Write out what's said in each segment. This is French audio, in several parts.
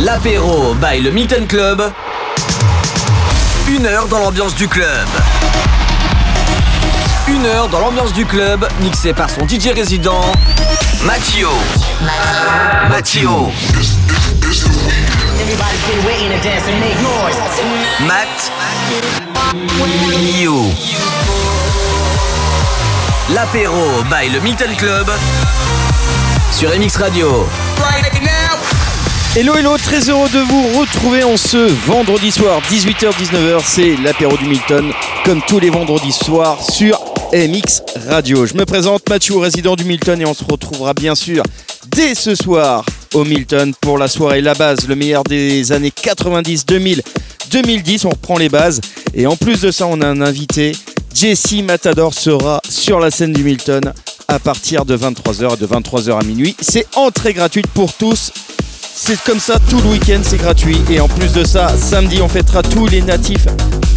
L'apéro by le Milton Club. Une heure dans l'ambiance du club. Une heure dans l'ambiance du club, mixé par son DJ résident, Mathio. Mathio. Matt. L'apéro by le Milton Club sur MX Radio. Hello hello, très heureux de vous retrouver en ce vendredi soir, 18h-19h, c'est l'apéro du Milton, comme tous les vendredis soirs sur MX Radio. Je me présente Mathieu, résident du Milton, et on se retrouvera bien sûr dès ce soir au Milton pour la soirée La Base, le meilleur des années 90, 2000, 2010, on reprend les bases. Et en plus de ça, on a un invité, Jesse Matador sera sur la scène du Milton à partir de 23h et de 23h à minuit. C'est entrée gratuite pour tous. C'est comme ça tout le week-end, c'est gratuit. Et en plus de ça, samedi, on fêtera tous les natifs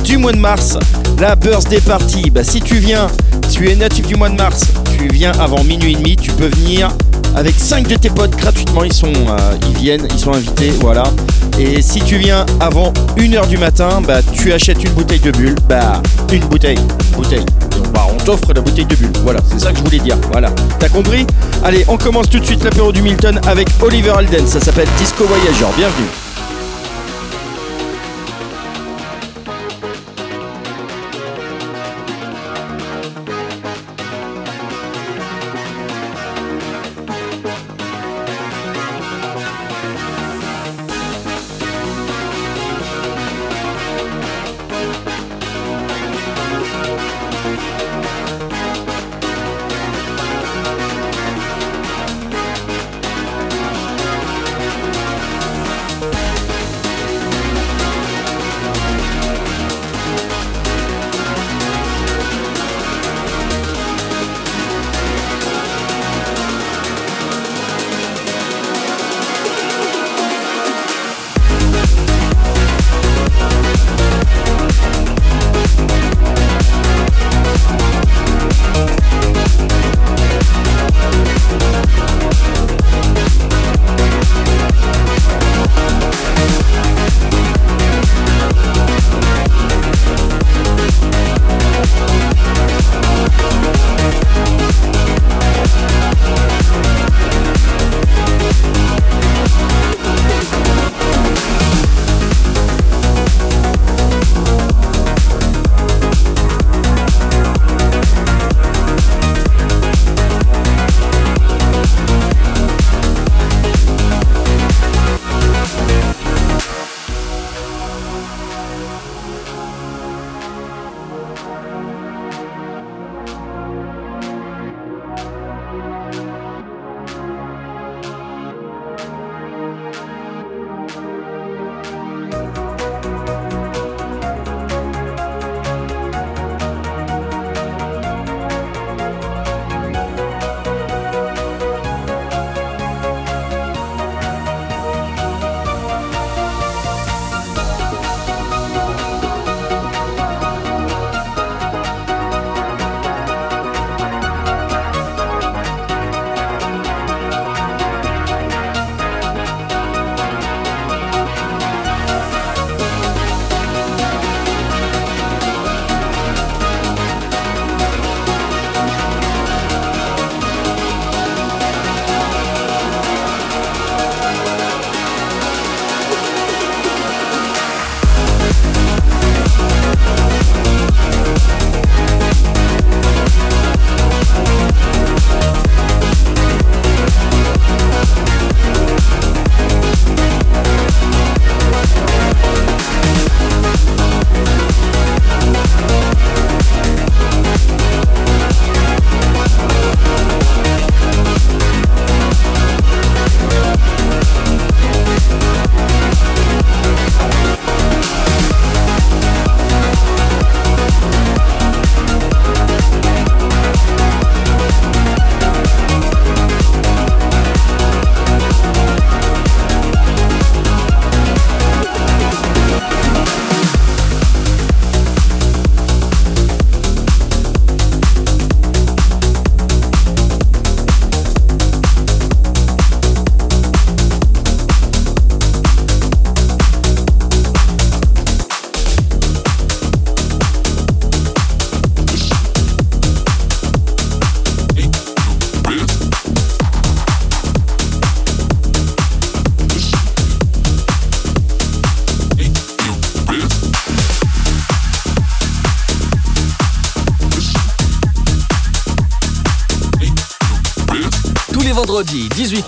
du mois de mars. La birthday party. Bah, si tu viens, tu es natif du mois de mars, tu viens avant minuit et demi, tu peux venir avec 5 de tes potes gratuitement. Euh, ils viennent, ils sont invités, voilà. Et si tu viens avant 1h du matin, bah, tu achètes une bouteille de bulle. Bah, une bouteille, bouteille. Bah, on t'offre la bouteille de bulle. Voilà, c'est ça que je voulais dire. Voilà. T'as compris? Allez, on commence tout de suite l'apéro du Milton avec Oliver Alden. Ça s'appelle Disco Voyageur. Bienvenue.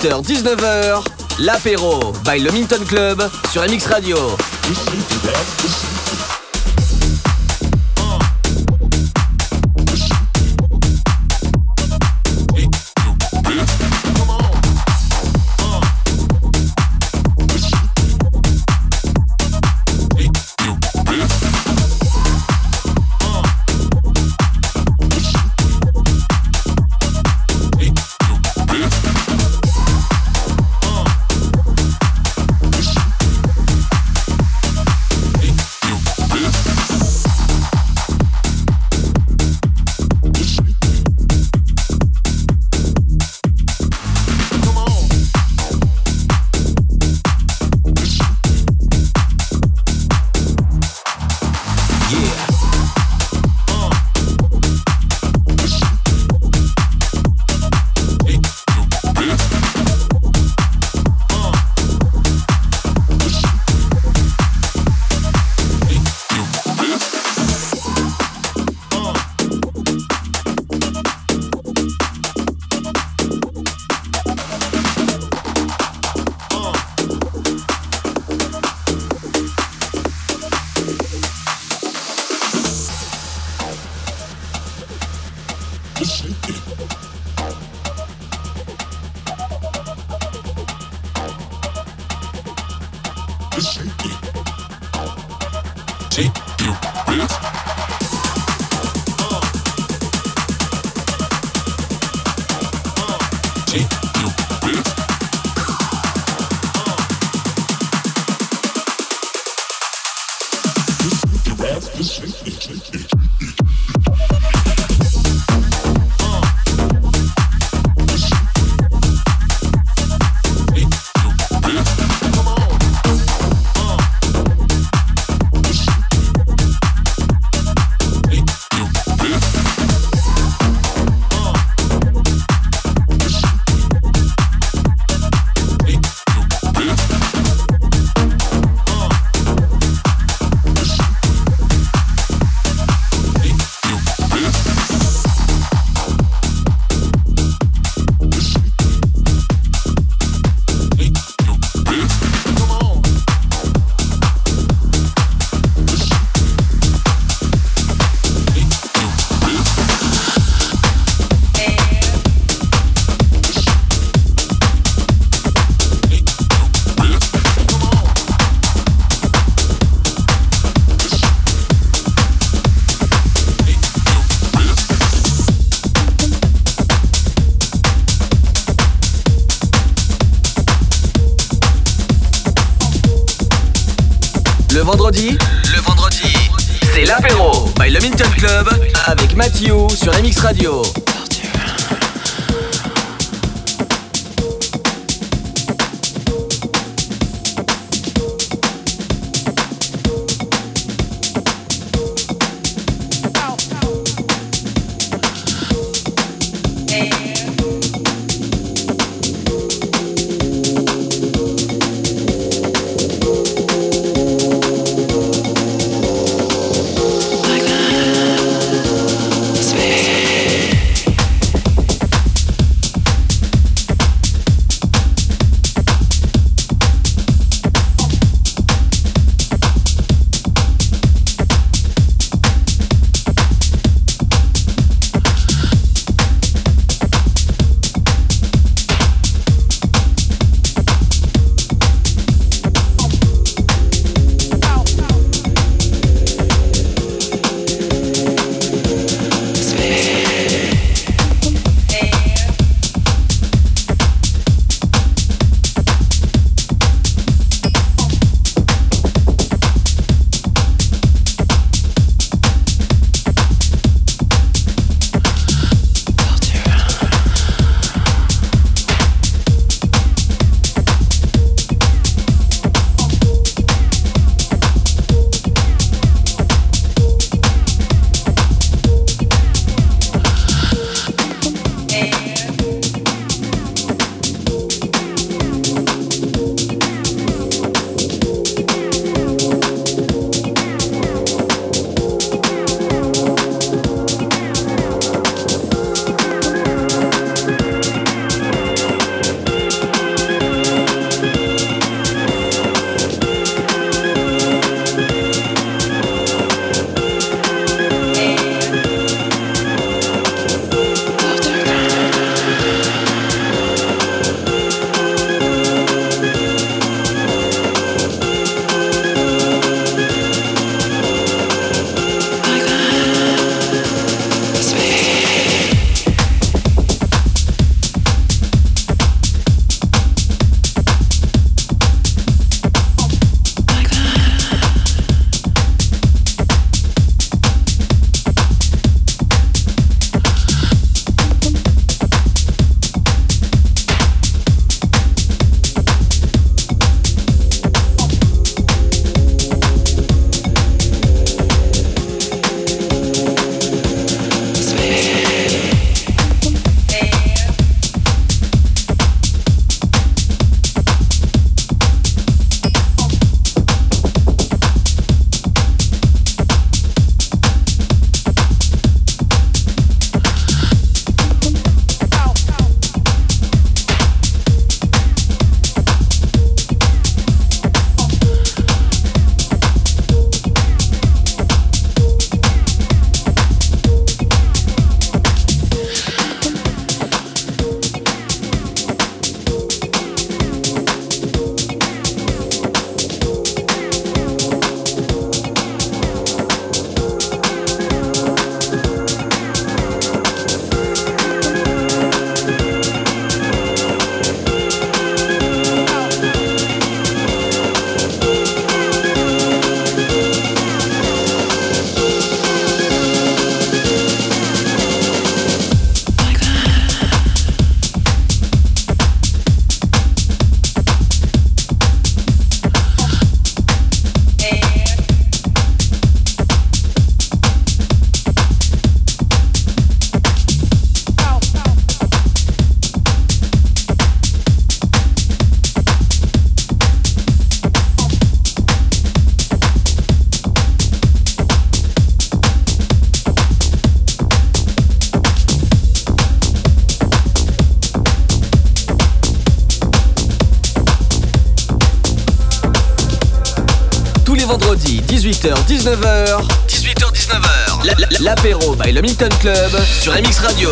18h-19h, l'apéro by le Minton Club sur MX Radio. Sur MX Radio. 18h-19h. 18h-19h. L'apéro by le Milton Club sur MX Radio.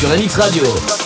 Sur MX Radio.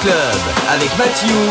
Club avec Mathieu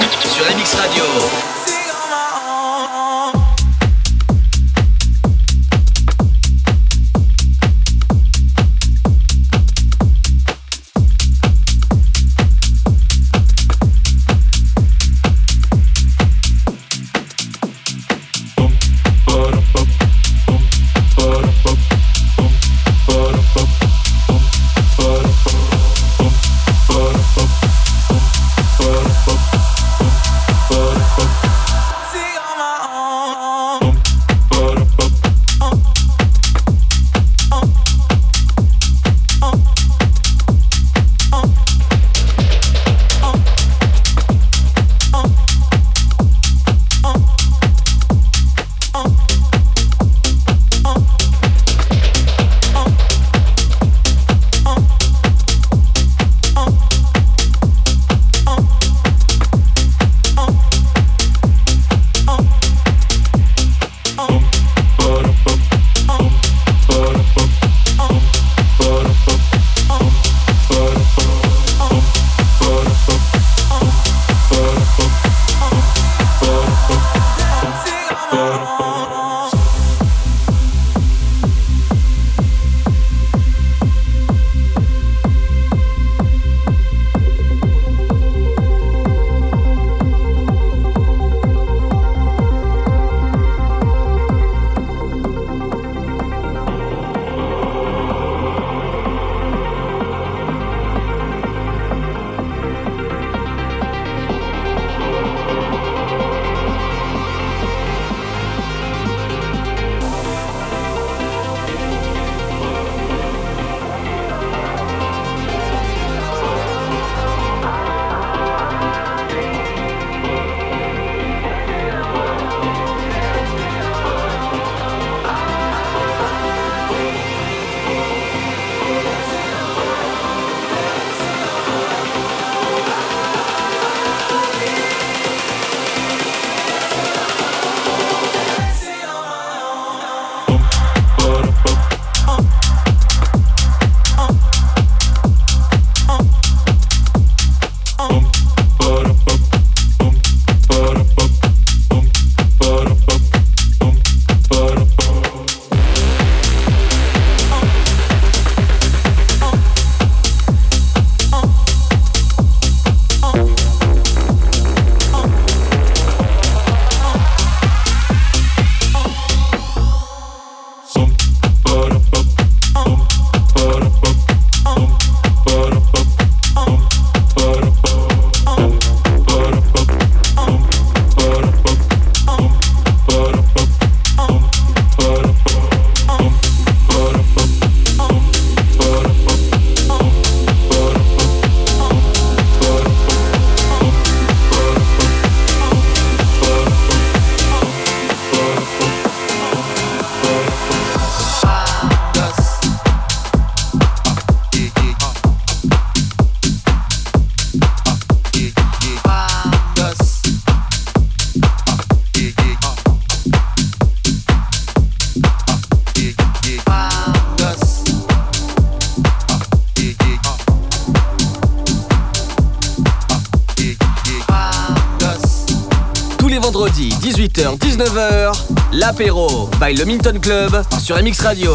18h-19h, l'apéro by le Minton Club sur MX Radio.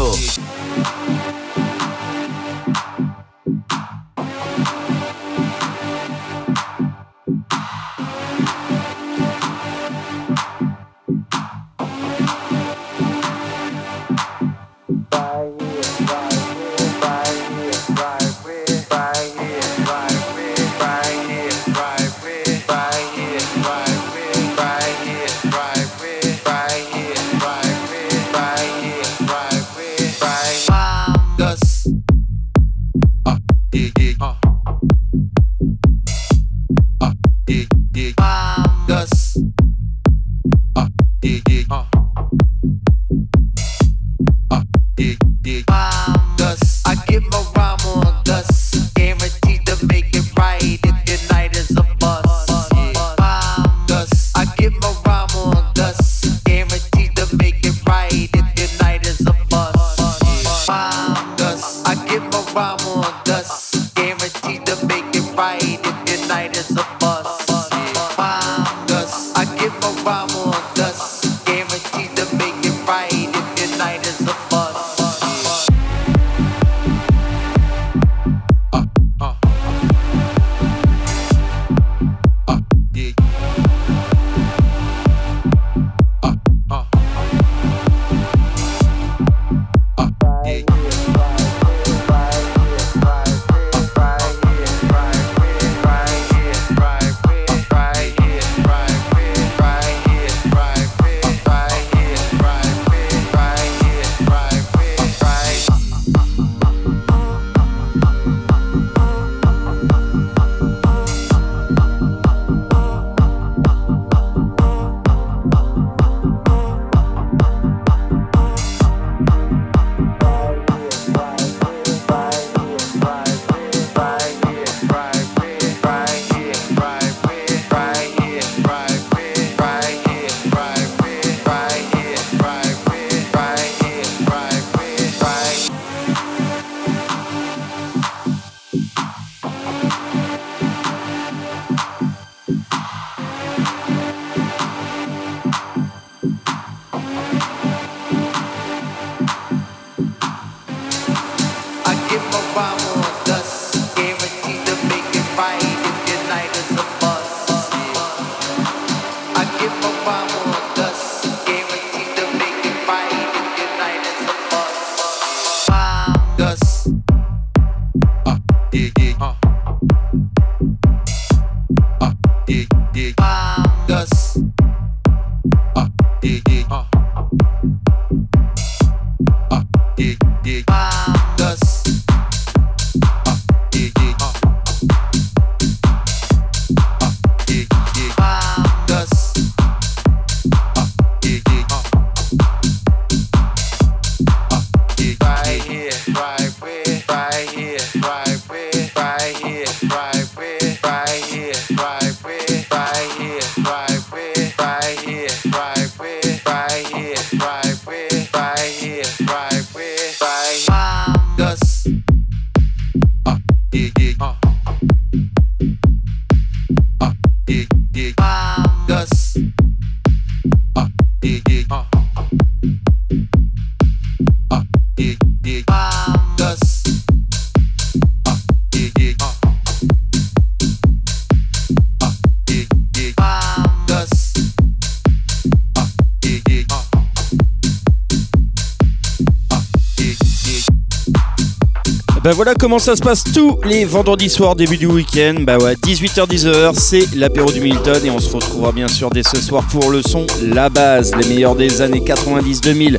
Comment ça se passe tous les vendredis soirs, début du week-end. Bah ouais, 18h-19h, c'est l'apéro du Milton et on se retrouvera bien sûr dès ce soir pour le son La Base, les meilleurs des années 90, 2000,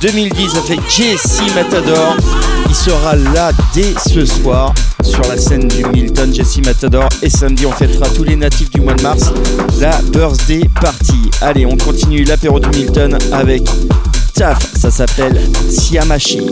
2010 avec Jesse Matador. Il sera là dès ce soir sur la scène du Milton, Jesse Matador. Et samedi, on fêtera tous les natifs du mois de mars, la birthday party. Allez, on continue l'apéro du Milton avec Taf, ça s'appelle Siamashi.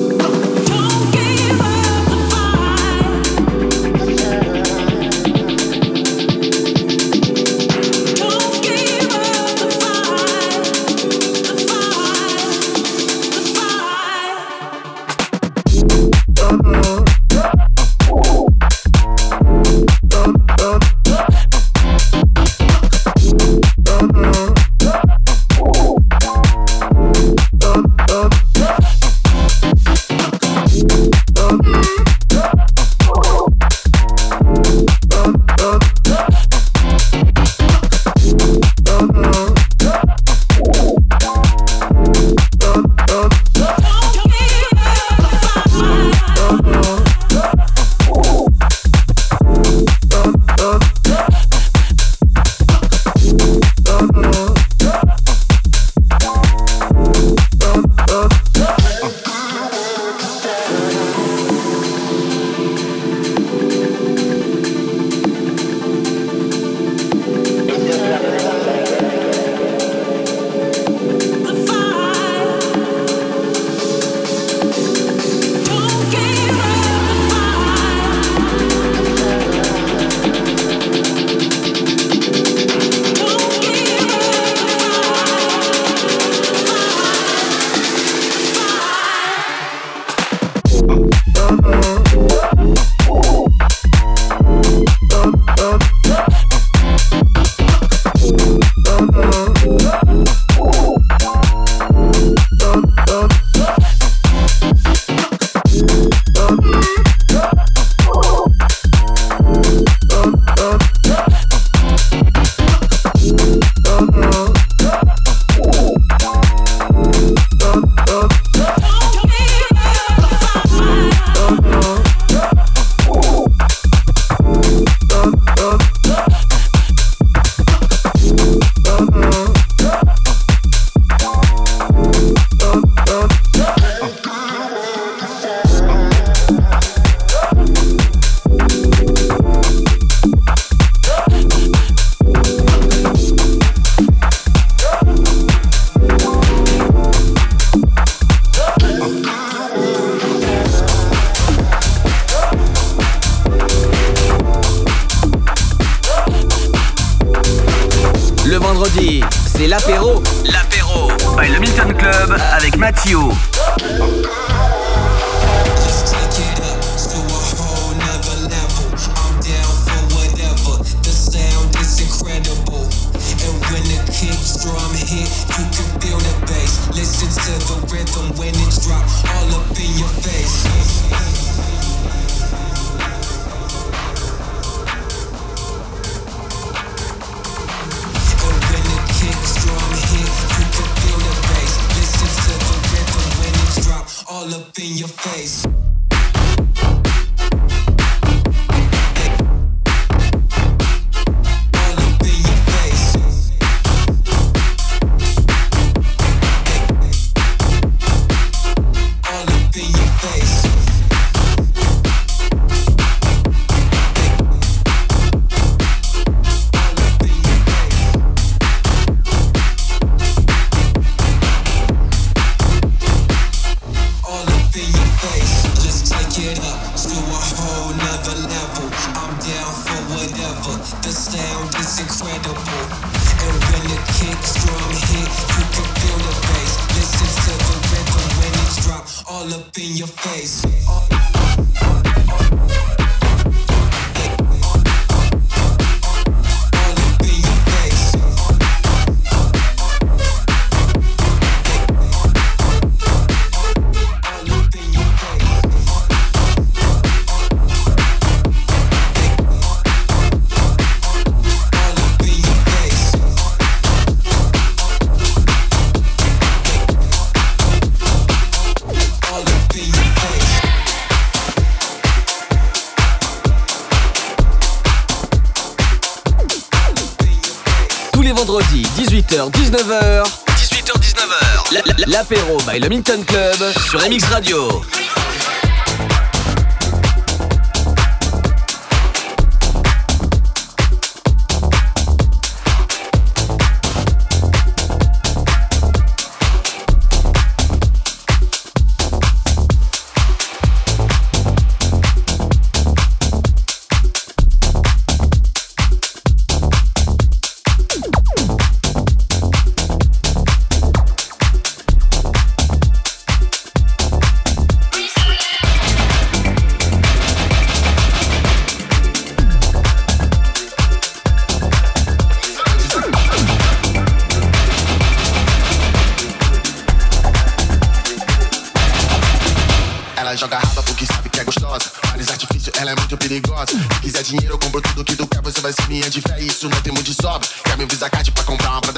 18h-19h. L'apéro by le Minton Club sur MX Radio.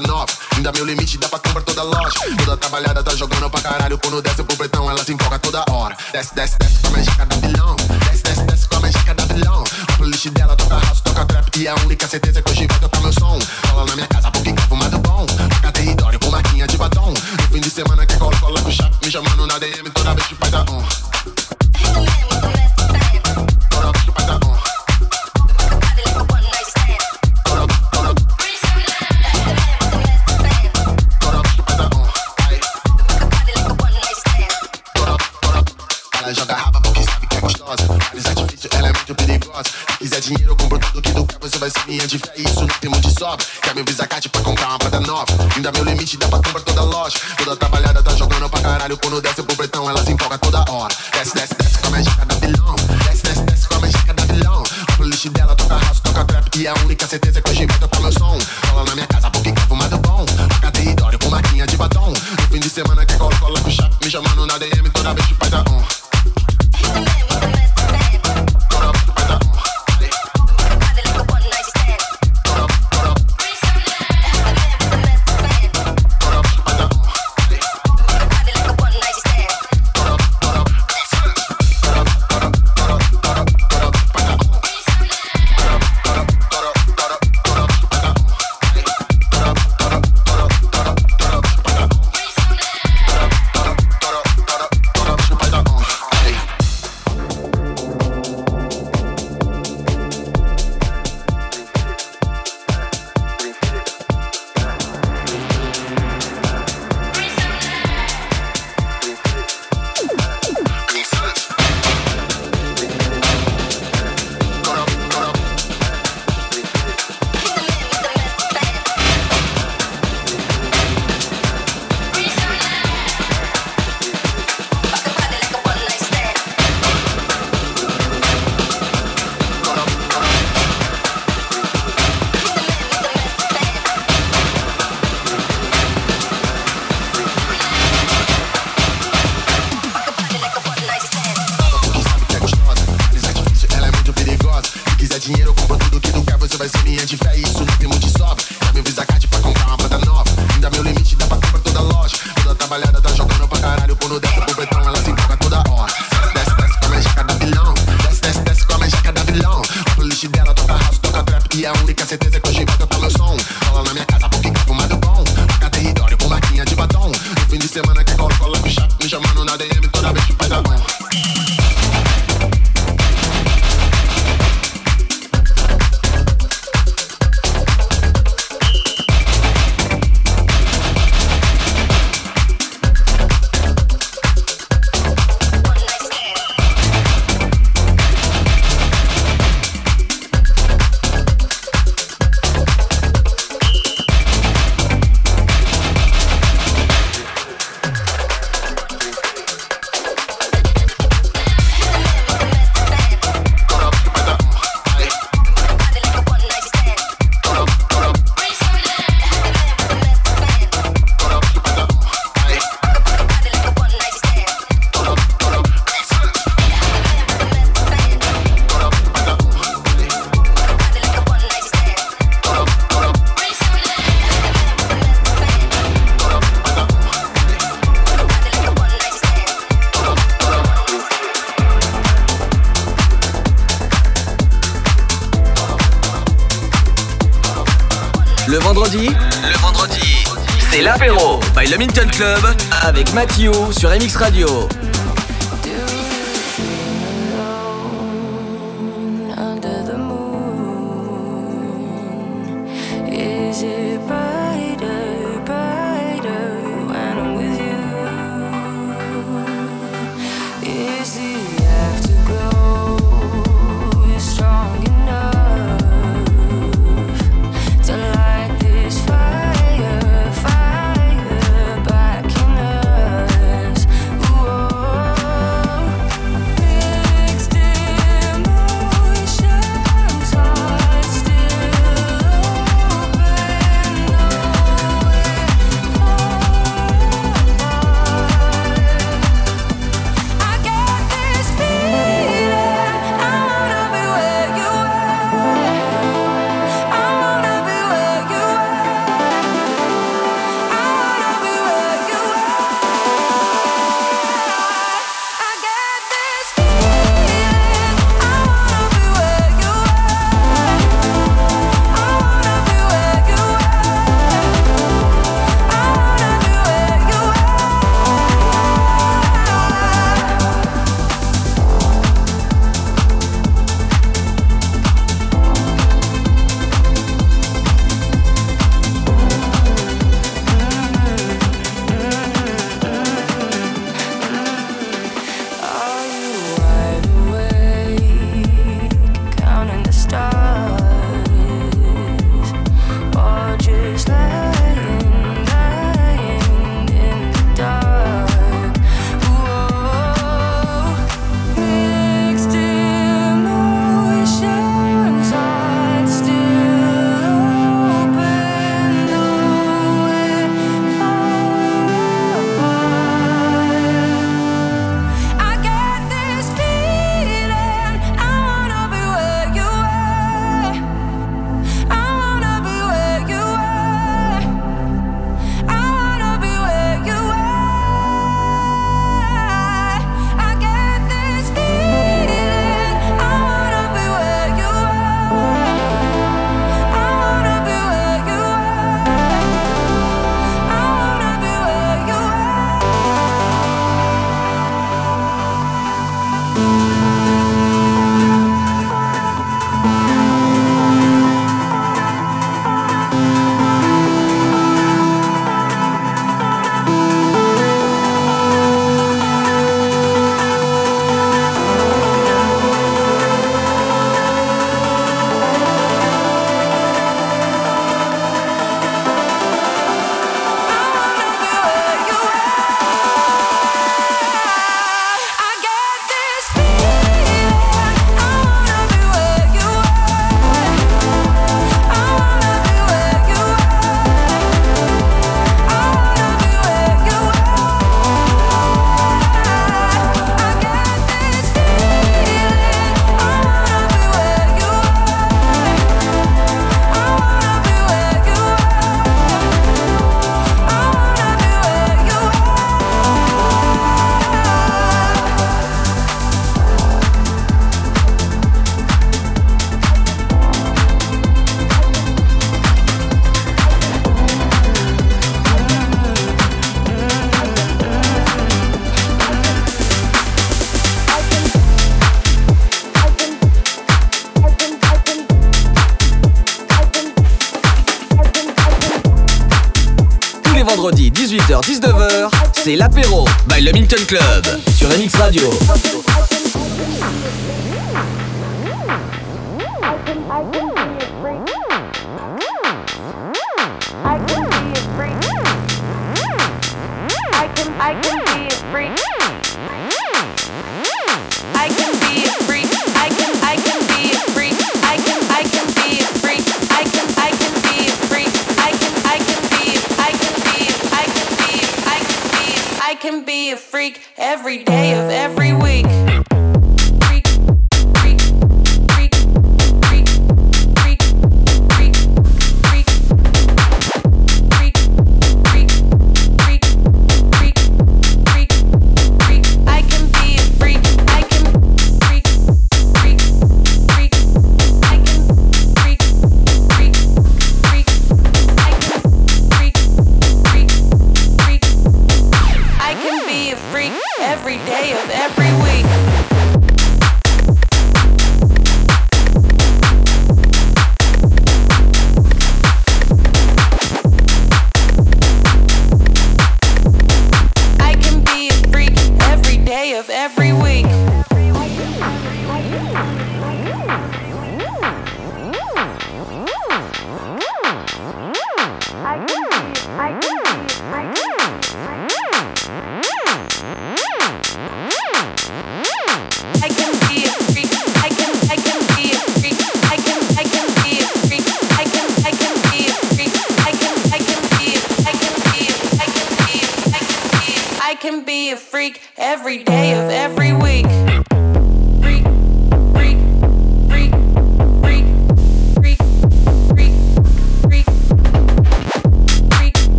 nova. Ainda meu limite dá pra comprar toda loja. Toda trabalhada tá jogando pra caralho. Quando desce pro pretão, ela se empolga toda hora. Desce, desce, desce com a magica da vilão. Desce, desce, desce com a magica da vilão. A playlist dela toca house, toca trap. E a única certeza é que hoje vai tocar meu som. Cola na minha casa porque quer fumado bom. Toca território com marquinha de batom. No fim de semana que cola, cola o chapéu. Me chamando na DM toda vez que faz a on. dinheiro, eu compro tudo que tu quer, você vai ser minha de fé. Isso não tem muito de sobra. Quer meu visa card pra comprar uma parada nova? Ainda meu limite, dá pra comprar toda loja. Toda trabalhada tá jogando pra caralho. Quando desce pro pretão, ela se empolga toda hora. Desce, desce, desce com a mágica da vilão. Desce, desce, desce com a mágica da vilão. O lixo dela, toca raço, toca trap. E é a única certeza é que hoje Le vendredi, le vendredi, c'est l'apéro by Le Minton Club avec Mathieu sur MX Radio. Vendredi 18h-19h, c'est l'apéro by le Minton Club. Sur MX Radio. Every day of every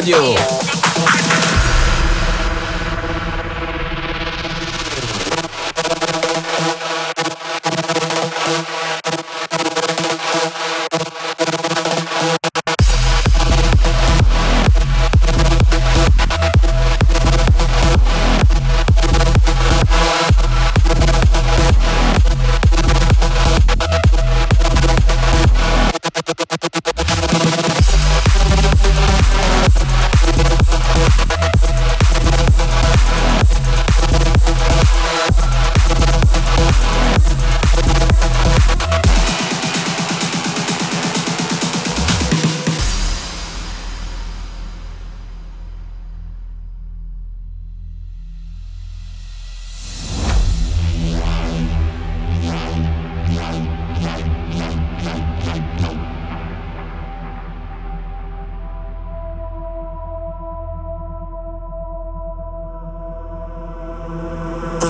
Radio.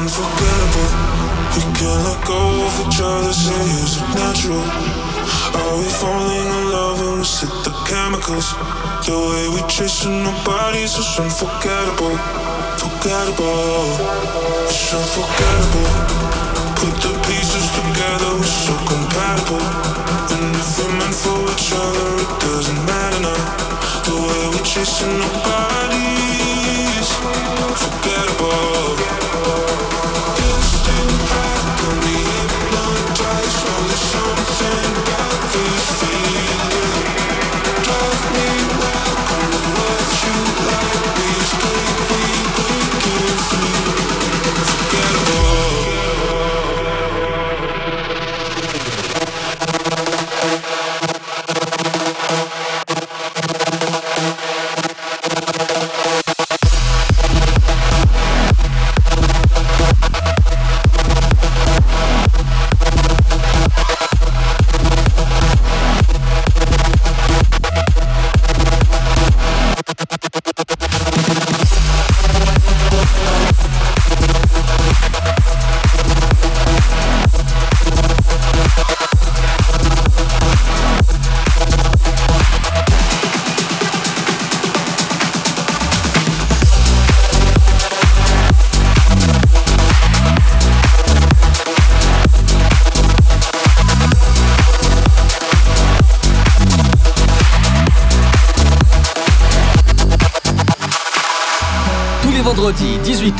unforgettable. We can't let go of each other, say is it natural? Are we falling in love or we it the chemicals? The way we chasing our bodies is unforgettable, forgettable. It's unforgettable. Put the pieces together, we're so compatible. And if we're meant for each other, it doesn't matter now. The way we chasing our bodies. Distant back, don't hypnotized something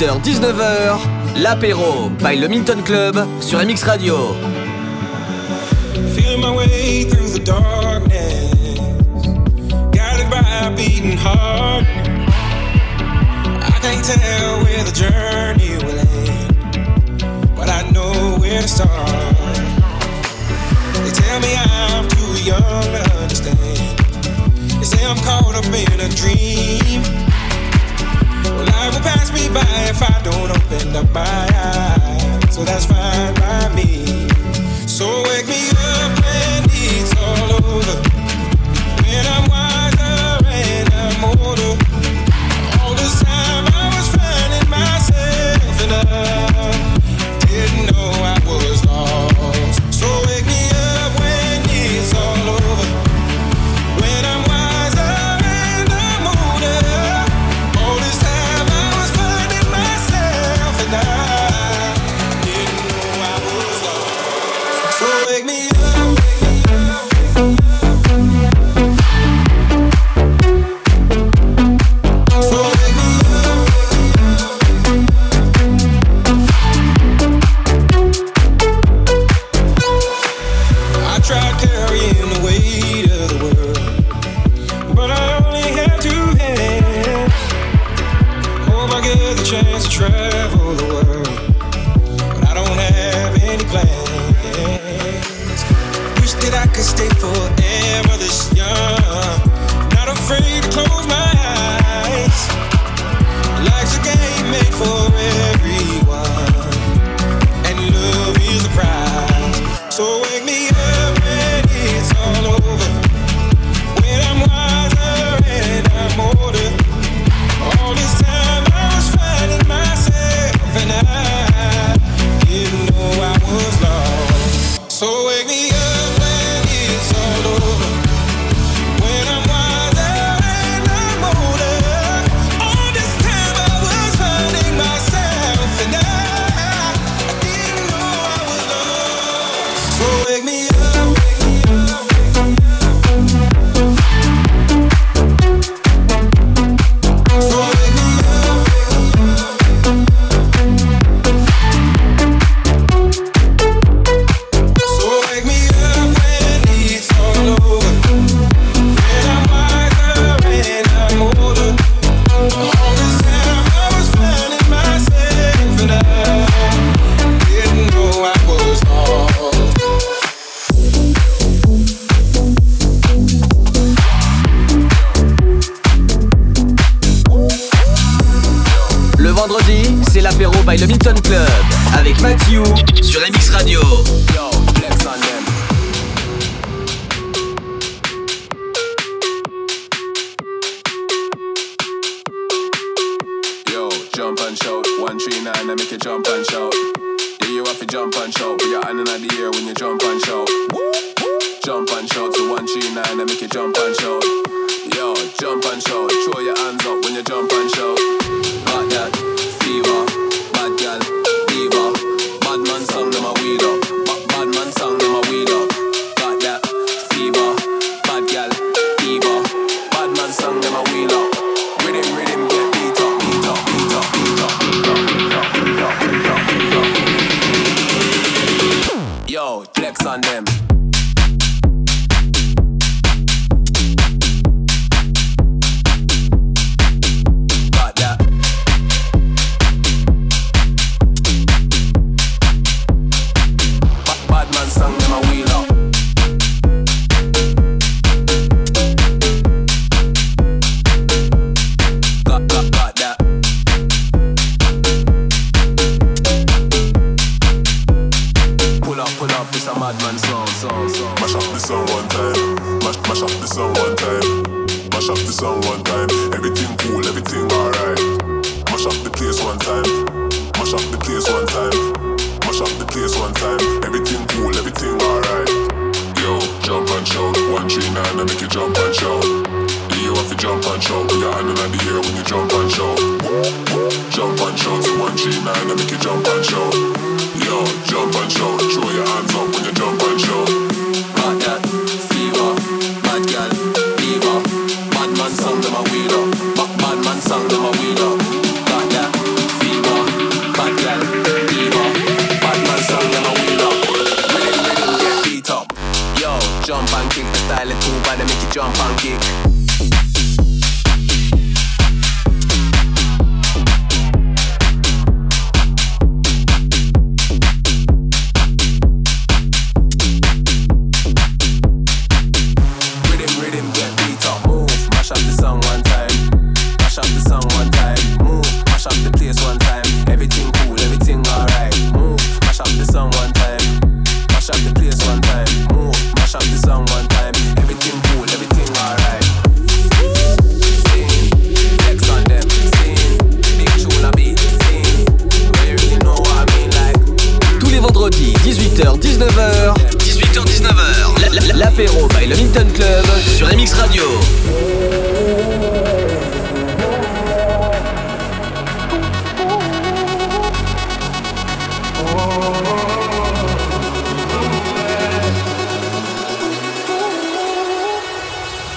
18h-19h, l'apéro by le Minton Club sur MX Radio. Feeling my way through the darkness, guided by a beating heart. I can't tell where the journey will end, but I know where to start. They tell me I'm too young to understand. They say I'm caught up in a dream. life will pass me by if I don't open up my eyes. So that's fine by me. So wake me up when it's all over. When I'm wiser and I'm older.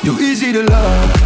You're easy to love.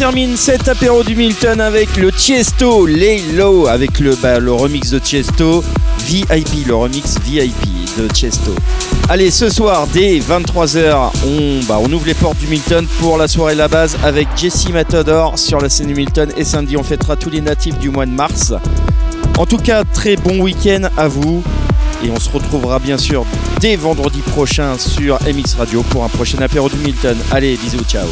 Termine cet apéro du Milton avec le Tiesto Lay Low avec le, bah, le remix de Tiesto VIP, le remix VIP de Tiesto. Allez, ce soir dès 23h, on, bah, on ouvre les portes du Milton pour la soirée La Base avec Jesse Matador sur la scène du Milton et samedi on fêtera tous les natifs du mois de mars. En tout cas, très bon week-end à vous et on se retrouvera bien sûr dès vendredi prochain sur MX Radio pour un prochain apéro du Milton. Allez, bisous, ciao